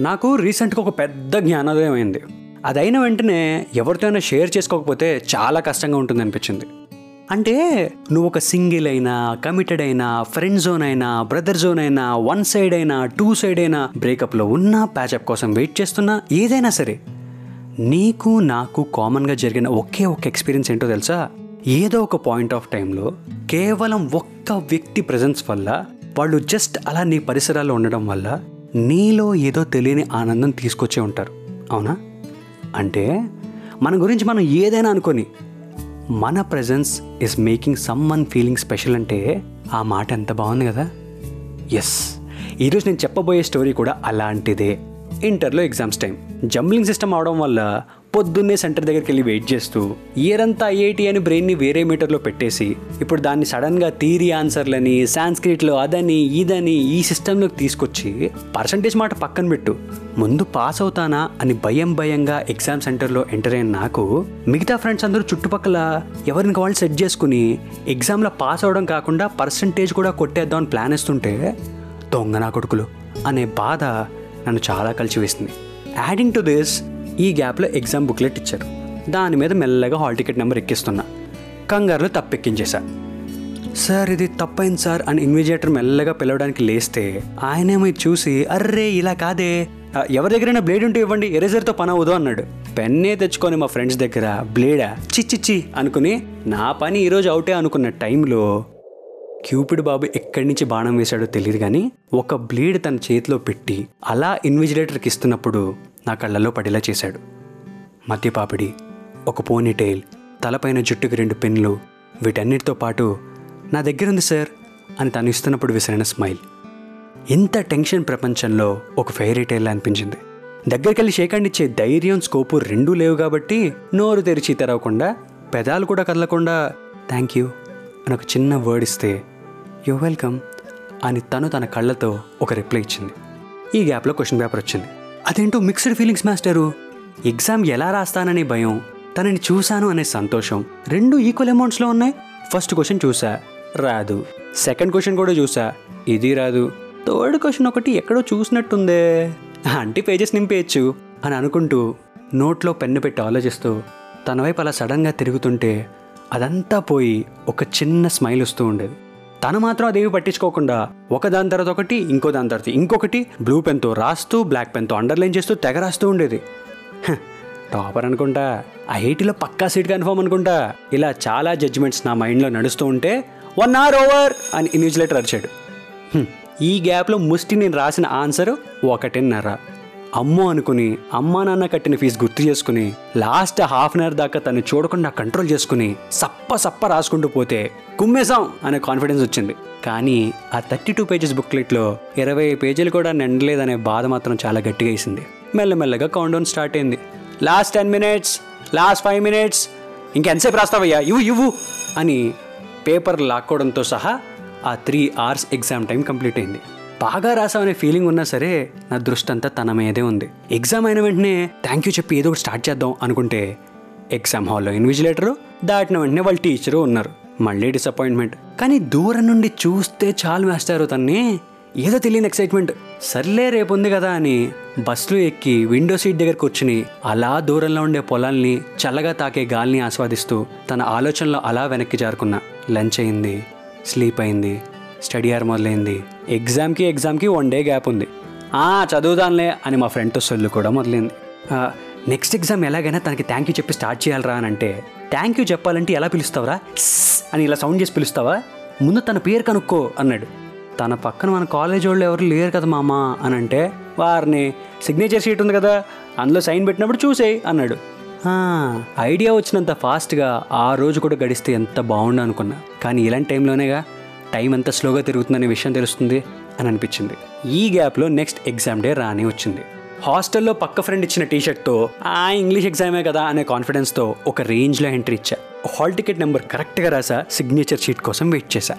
నాకు రీసెంట్గా ఒక పెద్ద జ్ఞానోదయం అయింది. అదైన వెంటనే ఎవరితో అయినా షేర్ చేసుకోకపోతే చాలా కష్టంగా ఉంటుంది అనిపించింది. అంటే నువ్వు ఒక సింగిల్ అయినా కమిటెడ్ అయినా ఫ్రెండ్ జోన్ అయినా బ్రదర్ జోన్ అయినా వన్ సైడ్ అయినా టూ సైడ్ అయినా బ్రేకప్లో ఉన్నా ప్యాచప్ కోసం వెయిట్ చేస్తున్నా ఏదైనా సరే నీకు నాకు కామన్గా జరిగిన ఒకే ఒక ఎక్స్పీరియన్స్ ఏంటో తెలుసా? ఏదో ఒక పాయింట్ ఆఫ్ టైంలో కేవలం ఒక్క వ్యక్తి ప్రజెన్స్ వల్ల వాళ్ళు జస్ట్ అలా నీ పరిసరాల్లో ఉండడం వల్ల నీలో ఏదో తెలియని ఆనందం తీసుకొచ్చే ఉంటారు. అవునా? అంటే మన గురించి మనం ఏదైనా అనుకొని మన presence is making someone feeling special అంటే ఆ మాట ఎంత బాగుంది కదా? ఎస్ ఈరోజు నేను చెప్పబోయే స్టోరీ కూడా అలాంటిదే. ఇంటర్లో ఎగ్జామ్స్ టైం జంబ్లింగ్ సిస్టమ్ అవడం వల్ల పొద్దున్నే సెంటర్ దగ్గరికి వెళ్ళి వెయిట్ చేస్తూ ఇయర్ అంతా ఐఐటి అని బ్రెయిన్ని వేరే మీటర్లో పెట్టేసి ఇప్పుడు దాన్ని సడన్గా థీరీ ఆన్సర్లని సాంస్క్రిట్లో అదని ఇదని ఈ సిస్టంలోకి తీసుకొచ్చి పర్సంటేజ్ మాట పక్కన పెట్టు. ముందు పాస్ అవుతానా? అని భయం భయంగా ఎగ్జామ్ సెంటర్లో ఎంటర్ అయిన నాకు మిగతా ఫ్రెండ్స్ అందరూ చుట్టుపక్కల ఎవరిని వాళ్ళు సెట్ చేసుకుని ఎగ్జామ్లో పాస్ అవడం కాకుండా పర్సంటేజ్ కూడా కొట్టేద్దామని ప్లాన్ వేస్తుంటే దొంగ నా కొడుకులు అనే బాధ నన్ను చాలా కలిసివేసింది. యాడింగ్ టు దిస్ ఈ గ్యాప్లో ఎగ్జామ్ బుక్లెట్ ఇచ్చారు. దాని మీద మెల్లగా హాల్ టికెట్ నెంబర్ ఎక్కిస్తున్నా. కంగారులో తప్పెక్కించేశా. సార్ ఇది తప్పైంది సార్ అని ఇన్విజిలేటర్ మెల్లగా పిలవడానికి లేస్తే ఆయనేమో చూసి అర్రే ఇలా కాదే. ఎవరి దగ్గరైనా బ్లేడ్ ఉంటే ఇవ్వండి ఎరేజర్తో పని అవ్వదు అన్నాడు. పెన్నే తెచ్చుకొని మా ఫ్రెండ్స్ దగ్గర బ్లేడా? చిచ్చిచ్చి అనుకుని నా పని ఈరోజు అవుటే అనుకున్న టైంలో క్యూపిడ్ బాబు ఎక్కడి నుంచి బాణం వేశాడో తెలియదు కానీ ఒక బ్లేడ్ తన చేతిలో పెట్టి అలా ఇన్విజిలేటర్కి ఇస్తున్నప్పుడు నా కళ్ళల్లో పడేలా చేశాడు. మద్యపాపిడి ఒక పోనీ టైల్ తలపైన జుట్టుకి రెండు పెన్నులు వీటన్నిటితో పాటు నా దగ్గర ఉంది సార్ అని తను ఇస్తున్నప్పుడు విసిరిన స్మైల్. ఇంత టెన్షన్ ప్రపంచంలో ఒక ఫెయిరీ టైల్ అనిపించింది. దగ్గరికి వెళ్ళి షేక్ ఇచ్చే ధైర్యం స్కోపు రెండూ లేవు కాబట్టి నోరు తెరిచి తెరవకుండా పెదాలు కూడా కదలకుండా థ్యాంక్ యూ అని ఒక చిన్న వర్డ్ ఇస్తే యూ వెల్కమ్ అని తను తన కళ్ళతో ఒక రిప్లై ఇచ్చింది. ఈ గ్యాప్లో క్వశ్చన్ పేపర్ వచ్చింది. అదేంటో మిక్స్డ్ ఫీలింగ్స్ మాస్టరు ఎగ్జామ్ ఎలా రాస్తాననే భయం తనని చూశాను అనే సంతోషం. రెండు ఈక్వల్ అమౌంట్స్లో ఉన్నాయి. ఫస్ట్ క్వశ్చన్ చూసా రాదు. సెకండ్ క్వశ్చన్ కూడా చూసా ఇది రాదు. థర్డ్ క్వశ్చన్ ఒకటి ఎక్కడో చూసినట్టుందే. అంటే పేజెస్ నింపేయచ్చు అని అనుకుంటూ నోట్లో పెన్ను పెట్టి ఆలోచిస్తూ తన వైపు అలా సడన్గా తిరుగుతుంటే అదంతా పోయి ఒక చిన్న స్మైల్ వస్తూ ఉండేది. తను మాత్రం అదేమి పట్టించుకోకుండా ఒక దాని తర్వాత ఒకటి ఇంకో దాని తర్వాత ఇంకొకటి బ్లూ పెన్తో రాస్తూ బ్లాక్ పెన్తో అండర్లైన్ చేస్తూ తెగ రాస్తూ ఉండేది. టాపర్ అనుకుంటా ఐఐటీలో పక్కా సీట్ కన్ఫర్మ్ అనుకుంటా ఇలా చాలా జడ్జిమెంట్స్ నా మైండ్లో నడుస్తూ ఉంటే వన్ అవర్ ఓవర్ అని ఇన్విజిలేటర్ అరిచాడు. ఈ గ్యాప్లో ముష్టి నేను రాసిన ఆన్సర్ ఒకటిన్నర. అమ్మో అనుకుని అమ్మా నాన్న కట్టిన ఫీజు గుర్తు చేసుకుని లాస్ట్ హాఫ్ అన్ అవర్ దాకా తను చూడకుండా కంట్రోల్ చేసుకుని సప్ప సప్ప రాసుకుంటూ పోతే కుమ్మేశాం అనే కాన్ఫిడెన్స్ వచ్చింది. కానీ ఆ థర్టీ టూ పేజెస్ బుక్లెట్లో ఇరవై పేజీలు కూడా నిండలేదనే బాధ మాత్రం చాలా గట్టిగా వేసింది. మెల్లమెల్లగా కౌంట్ స్టార్ట్ అయింది. Last ten minutes last five minutes ఇంకెంతసేపు రాస్తావయ్యా? ఇవ్వు ఇవ్వు అని పేపర్ లాక్కోవడంతో సహా ఆ three hours exam time complete అయింది. బాగా రాసామనే ఫీలింగ్ ఉన్నా సరే నా దృష్టి అంతా తన మీదే ఉంది. ఎగ్జామ్ అయిన వెంటనే థ్యాంక్ యూ చెప్పి ఏదో ఒకటి స్టార్ట్ చేద్దాం అనుకుంటే ఎగ్జామ్ హాల్లో ఇన్విజిలేటరు దాటిన వెంటనే వాళ్ళ టీచరు ఉన్నారు. మళ్ళీ డిసప్పాయింట్మెంట్. కానీ దూరం నుండి చూస్తే చాలు వేస్తారు తన్ని. ఏదో తెలియని ఎక్సైట్మెంట్. సర్లే రేపు ఉంది కదా అని బస్సులు ఎక్కి విండో సీట్ దగ్గర కూర్చుని అలా దూరంలో ఉండే పొలాల్ని చల్లగా తాకే గాలిని ఆస్వాదిస్తూ తన ఆలోచనలో అలా వెనక్కి జారుకున్నా. లంచ్ అయింది స్లీప్ అయింది స్టడీ ఆర్ మొదలైంది. ఎగ్జామ్కి ఎగ్జామ్కి వన్ డే గ్యాప్ ఉంది. ఆ చదువుదాంలే అని మా ఫ్రెండ్తో సొల్లు కూడా మొదలైంది. నెక్స్ట్ ఎగ్జామ్ ఎలాగైనా తనకి థ్యాంక్ యూ చెప్పి స్టార్ట్ చేయాలరా అని అంటే థ్యాంక్ యూ చెప్పాలంటే ఎలా పిలుస్తావరా? అని ఇలా సౌండ్ చేసి పిలుస్తావా? ముందు తన పేరు కనుక్కో అన్నాడు. తన పక్కన మన కాలేజ్ వాళ్ళు ఎవరు లేరు కదా మామ అని అంటే వారిని సిగ్నేచర్ షీట్ ఉంది కదా అందులో సైన్ పెట్టినప్పుడు చూసేయి అన్నాడు. ఐడియా వచ్చినంత ఫాస్ట్గా ఆ రోజు కూడా గడిస్తే ఎంత బాగుండు అనుకున్నా. కానీ ఇలాంటి టైంలోనేగా టైం ఎంత స్లోగా తిరుగుతుందనే విషయం తెలుస్తుంది అని అనిపించింది. ఈ గ్యాప్లో నెక్స్ట్ ఎగ్జామ్ డే రాని వచ్చింది. హాస్టల్లో పక్క ఫ్రెండ్ ఇచ్చిన టీషర్ట్తో ఆ ఇంగ్లీష్ ఎగ్జామే కదా అనే కాన్ఫిడెన్స్తో ఒక రేంజ్లో ఎంట్రీ ఇచ్చా. హాల్ టికెట్ నెంబర్ కరెక్ట్గా రాసా సిగ్నేచర్ షీట్ కోసం వెయిట్ చేశా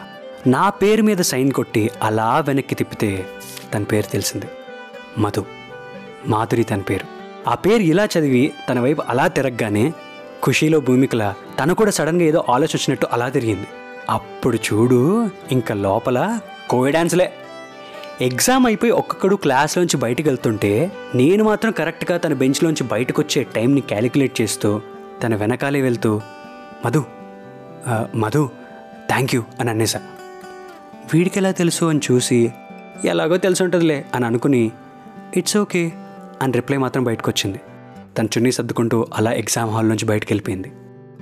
నా పేరు మీద సైన్ కొట్టి అలా వెనక్కి తిప్పితే తన పేరు తెలిసింది. మధు. మాధురి తన పేరు. ఆ పేరు ఇలా చదివి తన వైపు అలా తిరగగానే ఖుషీలో భూమికల తను కూడా సడన్గా ఏదో ఆలోచించినట్టు అలా తిరిగింది. అప్పుడు చూడు ఇంకా లోపల కోవి డాన్స్లే. ఎగ్జామ్ అయిపోయి ఒక్కొక్కడు క్లాస్లోంచి బయటకు వెళ్తుంటే నేను మాత్రం కరెక్ట్గా తన బెంచ్లోంచి బయటకు వచ్చే టైంని క్యాలిక్యులేట్ చేస్తూ తన వెనకాలే వెళ్తూ మధు మధు థ్యాంక్ యూ అని అనేసా. వీడికి ఎలా తెలుసు అని చూసి ఎలాగో తెలిసి ఉంటుందిలే అని అనుకుని ఇట్స్ ఓకే అని రిప్లై మాత్రం బయటకు వచ్చింది తన చున్నీ సర్దుకుంటూ అలా ఎగ్జామ్ హాల్ నుంచి బయటకు వెళ్ళిపోయింది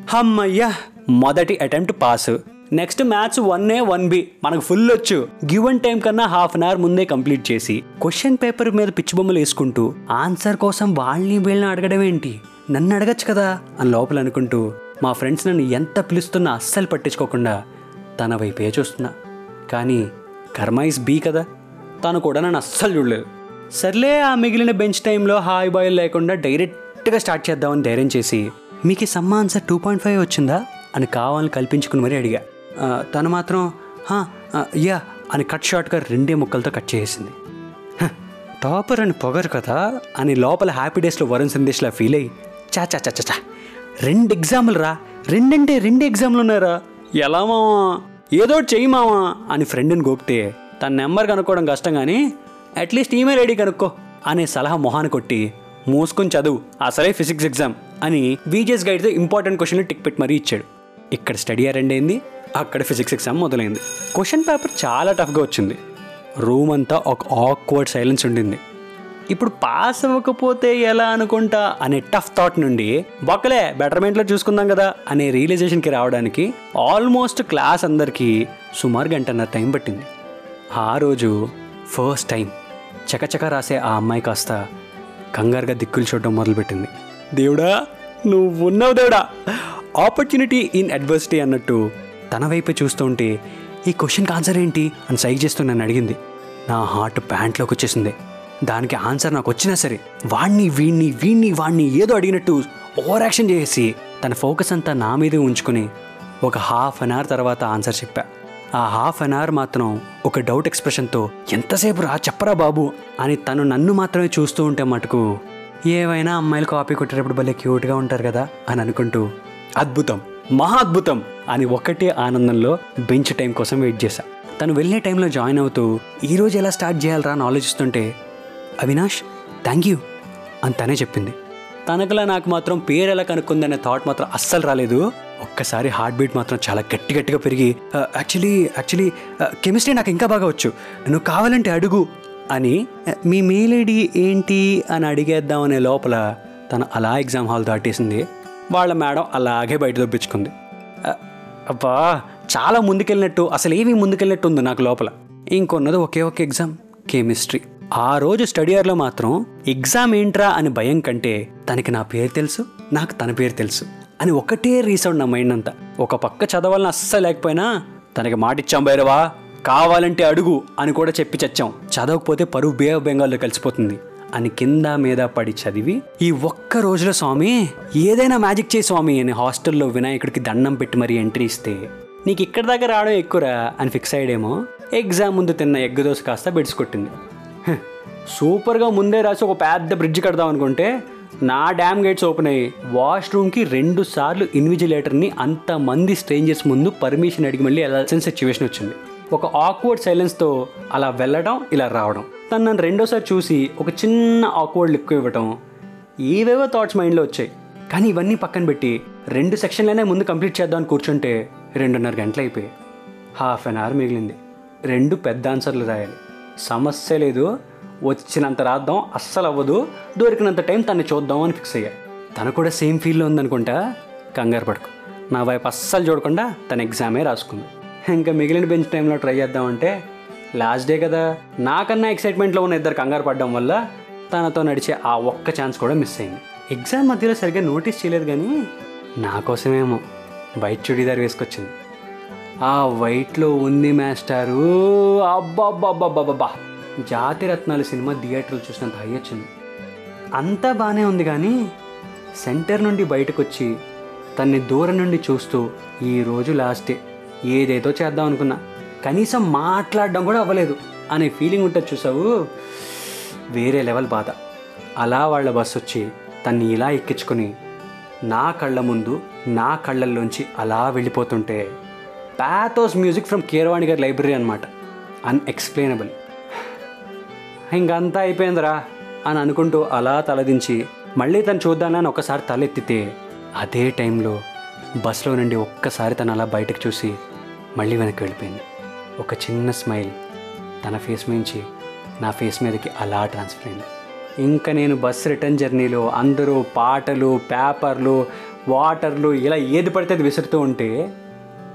హమ్మయ్యా మొదటి attempt pass. Next maths one A one B మనకు ఫుల్ వచ్చు. గివెన్ టైం కన్నా హాఫ్ అన్ అవర్ ముందే కంప్లీట్ చేసి క్వశ్చన్ పేపర్ మీద పిచ్చి బొమ్మలు వేసుకుంటూ ఆన్సర్ కోసం వాళ్ళని వీళ్ళని అడగడం ఏంటి? నన్ను అడగచ్చు కదా? అని లోపల అనుకుంటూ మా ఫ్రెండ్స్ నన్ను ఎంత పిలుస్తున్నా అస్సలు పట్టించుకోకుండా తన వైపే చూస్తున్నా. కానీ కర్మ ఇస్ బీ కదా? తను కూడా నన్ను అస్సలు చూడలేదు. సర్లే ఆ మిగిలిన బెంచ్ టైంలో హాయ్ బాయ్ లేకుండా డైరెక్ట్గా స్టార్ట్ చేద్దామని ధైర్యం చేసి మీకు సమ్మ ఆన్సర్ టూ పాయింట్ ఫైవ్ వచ్చిందా? అని కావాలని కల్పించుకుని మరీ అడిగా. తను మాత్రం యా అని కట్ షార్ట్గా రెండే ముక్కలతో కట్ చేసింది "హ, టాపర్ అని పొగరు కదా అని లోపల హ్యాపీ డేస్లో వరుణ్ సందేశ్లా ఫీల్ అయ్యి చా చా చా చా చా రెండు ఎగ్జాములు రా రెండంటే రెండు ఎగ్జామ్లు ఉన్నారా ఎలా మావా? ఏదో చెయ్యి మావా? అని ఫ్రెండ్ని గోపితే తన నెంబర్ కనుక్కోవడం కష్టం కానీ అట్లీస్ట్ ఈమెయిల్ ఐడి కనుక్కో అనే సలహా మొహాన్ని కొట్టి మూసుకొని చదువు అసలే ఫిజిక్స్ ఎగ్జామ్ అని బీజేస్ గైడ్తో ఇంపార్టెంట్ క్వశ్చన్లు టిక్ పెట్టి మరీ ఇచ్చాడు. ఇక్కడ స్టడీ అరెండ్ అయింది అక్కడ ఫిజిక్స్ ఎగ్జామ్ మొదలైంది. క్వశ్చన్ పేపర్ చాలా టఫ్గా వచ్చింది. రూమ్ అంతా ఒక ఆక్వర్డ్ సైలెన్స్ ఉండింది. ఇప్పుడు పాస్ అవ్వకపోతే ఎలా అనుకుంటా అనే టఫ్ థాట్ నుండి బొక్కలే బెటర్మెంట్లో చూసుకుందాం కదా అనే రియలైజేషన్కి రావడానికి ఆల్మోస్ట్ క్లాస్ అందరికీ సుమారు గంటన్నర టైం పట్టింది. ఆ రోజు ఫస్ట్ టైం చకచక రాసే ఆ అమ్మాయి కాస్త కంగారుగా దిక్కులు చూడడం మొదలుపెట్టింది. దేవుడా నువ్వు ఉన్నావు దేవుడా. ఆపర్చునిటీ ఇన్ అడ్వర్సిటీ అన్నట్టు తన వైపే చూస్తూ ఉంటే ఈ క్వశ్చన్కి ఆన్సర్ ఏంటి? అని సైజ్ చేస్తూ నన్ను అడిగింది. నా హార్ట్ ప్యాంట్లోకి వచ్చేసింది. దానికి ఆన్సర్ నాకు వచ్చినా సరే వాణ్ణి వీణ్ణి వీణ్ణి వాణ్ణి ఏదో అడిగినట్టు ఓవర్ యాక్షన్ చేసి తన ఫోకస్ అంతా నా మీదే ఉంచుకొని ఒక హాఫ్ అన్ అవర్ తర్వాత ఆన్సర్ చెప్పా. ఆ హాఫ్ అన్ అవర్ మాత్రం ఒక డౌట్ ఎక్స్ప్రెషన్తో ఎంతసేపు రా చెప్పరా బాబు? అని తను నన్ను మాత్రమే చూస్తూ ఉంటే మటుకు ఏవైనా అమ్మాయిలు కాపీ కొట్టేటప్పుడు భలే క్యూట్గా ఉంటారు కదా? అని అనుకుంటూ అద్భుతం మహా అద్భుతం అని ఒక్కటే ఆనందంలో బెంచ్ టైం కోసం వెయిట్ చేశా. తను వెళ్ళే టైంలో జాయిన్ అవుతూ ఈరోజు ఎలా స్టార్ట్ చేయాలరా అని ఆలోచిస్తుంటే అవినాష్ థ్యాంక్ యూ అని తనే చెప్పింది. తనకులా నాకు మాత్రం పేరు ఎలా కనుక్కుందనే థాట్ మాత్రం అస్సలు రాలేదు. ఒక్కసారి హార్ట్ బీట్ మాత్రం చాలా గట్టి గట్టిగా పెరిగి యాక్చువల్లీ యాక్చువల్లీ కెమిస్ట్రీ నాకు ఇంకా బాగా వచ్చు. నువ్వు కావాలంటే అడుగు అని మీ మెయిల్ ఐడి ఏంటి? అని అడిగేద్దామనే లోపల తను అలా ఎగ్జామ్ హాల్ దాటేసింది. వాళ్ళ మేడం అలాగే బయట దొప్పించుకుంది అబ్బా చాలా ముందుకెళ్ళినట్టు అసలు ఏమీ ముందుకెళ్ళినట్టు ఉంది నాకు లోపల. ఇంకొన్నది ఒకే ఒక ఎగ్జామ్ కెమిస్ట్రీ. ఆ రోజు స్టడీ ఇయర్లో మాత్రం ఎగ్జామ్ ఏంట్రా అని భయం కంటే తనకి నా పేరు తెలుసు నాకు తన పేరు తెలుసు అని ఒకటే రీసౌండ్ నా మైండ్ అంతా. ఒక పక్క చదవాలని అస్సలు లేకపోయినా తనకి మాటిచ్చాం భైరవా కావాలంటే అడుగు అని కూడా చెప్పి చచ్చాం. చదవకపోతే పరువు బే ఆఫ్ బెంగాల్లో కలిసిపోతుంది. అని కింద మీద పడి చదివి ఈ ఒక్క రోజులో స్వామి ఏదైనా మ్యాజిక్ చేయి స్వామి అని హాస్టల్లో వినాయకుడికి దండం పెట్టి మరీ ఎంట్రీ ఇస్తే నీకు ఇక్కడ దాకా రావడం ఎక్కువరా అని ఫిక్స్ అయ్యాడేమో ఎగ్జామ్ ముందు తిన్న ఎగ్ దోశ కాస్త బెడ్స్ కొట్టింది. సూపర్గా ముందే రాసి ఒక పెద్ద బ్రిడ్జ్ కడదాం అనుకుంటే నా డ్యామ్ గేట్స్ ఓపెన్ అయ్యి వాష్రూమ్కి రెండు సార్లు ఇన్విజిలేటర్ని అంతమంది స్ట్రేంజర్స్ ముందు పర్మిషన్ అడిగి మళ్ళీ వెళ్ళాల్సిన సిచ్యువేషన్ వచ్చింది. ఒక ఆక్వర్డ్ సైలెన్స్తో అలా వెళ్ళడం ఇలా రావడం. తను నన్ను రెండోసారి చూసి ఒక చిన్న ఆక్వర్డ్ లుక్ ఇవ్వటం ఏవేవో థాట్స్ మైండ్లో వచ్చాయి. కానీ ఇవన్నీ పక్కన పెట్టి రెండు సెక్షన్లనే ముందు కంప్లీట్ చేద్దామని కూర్చుంటే రెండున్నర గంటలు అయిపోయాయి హాఫ్ అన్ అవర్ మిగిలింది. రెండు పెద్ద ఆన్సర్లు రాయాలి. సమస్య లేదు. వచ్చినంత రాద్దాం. అస్సలు అవ్వదు. దొరికినంత టైం తను చూద్దాం అని ఫిక్స్ అయ్యా. తను కూడా సేమ్ ఫీల్లో ఉందనుకుంటా? కంగారు పడుకు. నా వైపు అస్సలు చూడకుండా తన ఎగ్జామే రాసుకుంది. ఇంకా మిగిలిన బెంచ్ టైంలో ట్రై చేద్దామంటే లాస్ట్ డే కదా. నాకన్నా ఎక్సైట్మెంట్లో ఉన్న ఇద్దరు కంగారు పడడం వల్ల తనతో నడిచే ఆ ఒక్క ఛాన్స్ కూడా మిస్ అయింది. ఎగ్జామ్ మధ్యలో సరిగ్గా నోటీస్ చేయలేదు కానీ నా కోసమేమో వైట్ చుడీదార్ వేసుకొచ్చింది. ఆ వైట్లో ఉంది మాస్టారు అబ్బాబ్బాబ్బాబ్బా జాతి రత్నాలు సినిమా థియేటర్లు చూసినంత హై వచ్చింది. అంతా బాగానే ఉంది కానీ సెంటర్ నుండి బయటకు వచ్చి తన్ని దూరం నుండి చూస్తూ ఈరోజు లాస్ట్ డే ఏదేదో చేద్దాం అనుకున్నా. కనీసం మాట్లాడడం కూడా అవ్వలేదు అనే ఫీలింగ్ ఉంటుంది చూసావు? వేరే లెవెల్ బాధ. అలా వాళ్ళ బస్సు వచ్చి తన్ని ఇలా ఎక్కించుకొని నా కళ్ళ ముందు నా కళ్ళల్లోంచి అలా వెళ్ళిపోతుంటే ప్యాథోస్ మ్యూజిక్ ఫ్రమ్ కీరవాణి గారి లైబ్రరీ అనమాట అన్ఎక్స్ప్లెయినబుల్ ఇంకంతా అయిపోయిందిరా అని అనుకుంటూ అలా తలదించి మళ్ళీ తను చూద్దానని ఒకసారి తలెత్తితే అదే టైంలో బస్సులో నుండి ఒక్కసారి తను అలా బయటకు చూసి మళ్ళీ వెనక్కి వెళ్ళిపోయింది. ఒక చిన్న స్మైల్ తన ఫేస్ నుంచి నా ఫేస్ మీదకి అలా ట్రాన్స్ఫర్ అయింది. ఇంకా నేను బస్ రిటర్న్ జర్నీలో అందరూ పాటలు పేపర్లు వాటర్లు ఇలా ఏది పడితే అది విసురుతూ ఉంటే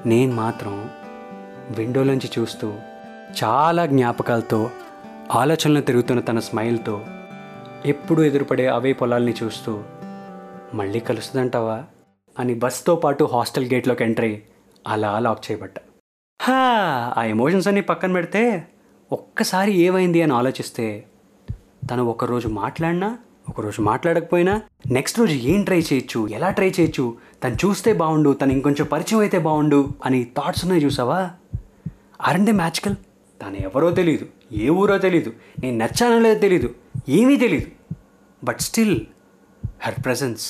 నేను మాత్రం విండోలోంచి చూస్తూ చాలా జ్ఞాపకాలతో ఆలోచనలు తిరుగుతున్న తన స్మైల్తో ఎప్పుడు ఎదురుపడే అవే పొలాల్ని చూస్తూ మళ్ళీ కలుస్తుందంటావా? అని బస్తో పాటు హాస్టల్ గేట్లోకి ఎంటర్ అయ్యి అలా లాక్ చేయబడ్డా. హా ఆ ఎమోషన్స్ అన్నీ పక్కన పెడితే ఒక్కసారి ఏమైంది అని ఆలోచిస్తే తను ఒకరోజు మాట్లాడినా ఒకరోజు మాట్లాడకపోయినా నెక్స్ట్ రోజు ఏం ట్రై చేయొచ్చు ఎలా ట్రై చేయొచ్చు తను చూస్తే బాగుండు తను ఇంకొంచెం పరిచయం అయితే బాగుండు అని థాట్స్ ఉన్నాయి చూసావా? ఆరంటే మ్యాజికల్ తను ఎవరో తెలియదు ఏ ఊరో తెలీదు నేను నచ్చానో లేదో తెలీదు ఏమీ తెలీదు. But still her presence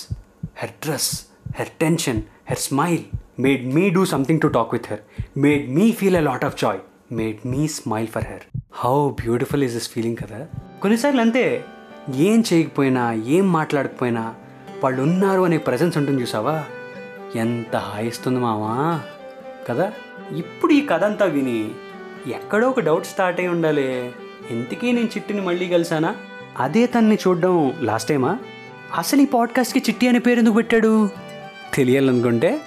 her dress her tension her smile made me do something to talk with her made me feel a lot of joy made me smile for her how beautiful is this feeling కదా కొన్నిసార్లు అంతే. ఏం చేయకపోయినా ఏం మాట్లాడకపోయినా వాళ్ళు ఉన్నారు అనే ప్రజెన్స్ ఉంటుంది చూసావా? ఎంత హాయిస్తుంది మావా? కదా? ఇప్పుడు ఈ కథ అంతా విని ఎక్కడో ఒక డౌట్ స్టార్ట్ అయి ఉండాలి. ఇంతకీ నేను చిట్టిని మళ్ళీ కలిసానా? అదే తన్ని చూడడం లాస్ట్ టైమా అసలు ఈ పాడ్కాస్ట్కి చిట్టి అనే పేరు ఎందుకు పెట్టాడు? తెలియాలనుకుంటే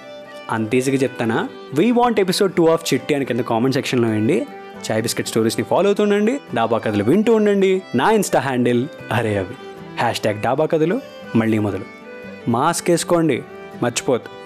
అంత ఈజీగా చెప్తానా? We want episode two of Chitti అని కింద కామెంట్ సెక్షన్లో వేయండి. చాయ్ బిస్కెట్ స్టోరీస్ని ఫాలో అవుతుండండి డాబా కథలు వింటూ ఉండండి. నా ఇన్స్టా హ్యాండిల్ అరే అవి. హ్యాష్ ట్యాగ్ డాబా కథలు మళ్ళీ మొదలు. మాస్క్ వేసుకోండి. మర్చిపోద్దు